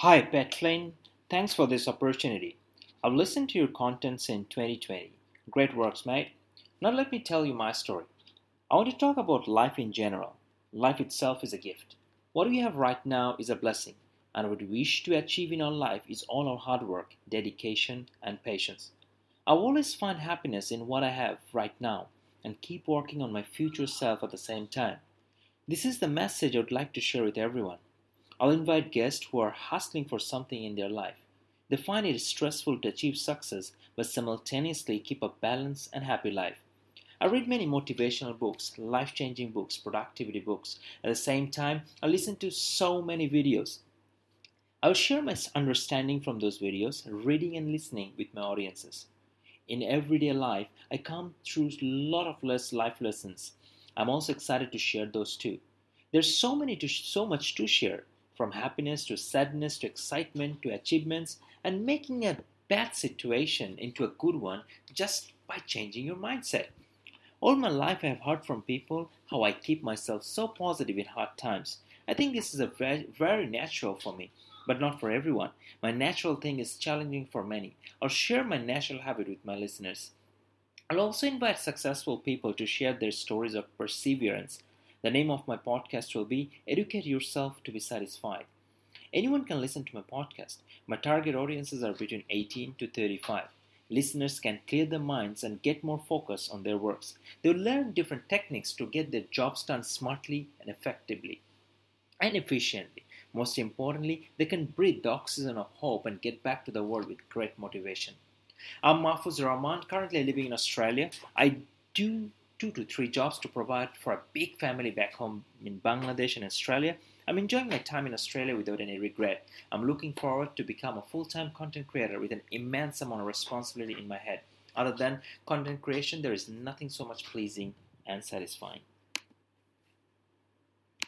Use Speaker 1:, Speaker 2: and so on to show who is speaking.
Speaker 1: Hi, Pat Flynn. Thanks for this opportunity. I've listened to your contents in 2020. Great works, mate. Now let me tell you my story. I want to talk about life in general. Life itself is a gift. What we have right now is a blessing, and what we wish to achieve in our life is all our hard work, dedication, and patience. I always find happiness in what I have right now and keep working on my future self at the same time. This is the message I would like to share with everyone. I'll invite guests who are hustling for something in their life. They find it stressful to achieve success but simultaneously keep a balanced and happy life. I read many motivational books, life changing books, productivity books. At the same time, I listen to so many videos. I will share my understanding from those videos, reading and listening with my audiences. In everyday life, I come through a lot of less life lessons. I'm also excited to share those too. There's so many to so much to share from happiness to sadness to excitement to achievements and making a bad situation into a good one just by changing your mindset. All my life, I have heard from people how I keep myself so positive in hard times. I think this is a very, very natural for me, but not for everyone. My natural thing is challenging for many. I'll share my natural habit with my listeners. I'll also invite successful people to share their stories of perseverance the name of my podcast will be Educate Yourself to Be Satisfied. Anyone can listen to my podcast. My target audiences are between 18 to 35. Listeners can clear their minds and get more focus on their works. They will learn different techniques to get their jobs done smartly and effectively and efficiently. Most importantly, they can breathe the oxygen of hope and get back to the world with great motivation. I'm Mahfuz Rahman, currently living in Australia. I do two to three jobs to provide for a big family back home in Bangladesh and Australia. I'm enjoying my time in Australia without any regret. I'm looking forward to become a full-time content creator with an immense amount of responsibility in my head. Other than content creation, there is nothing so much pleasing and satisfying.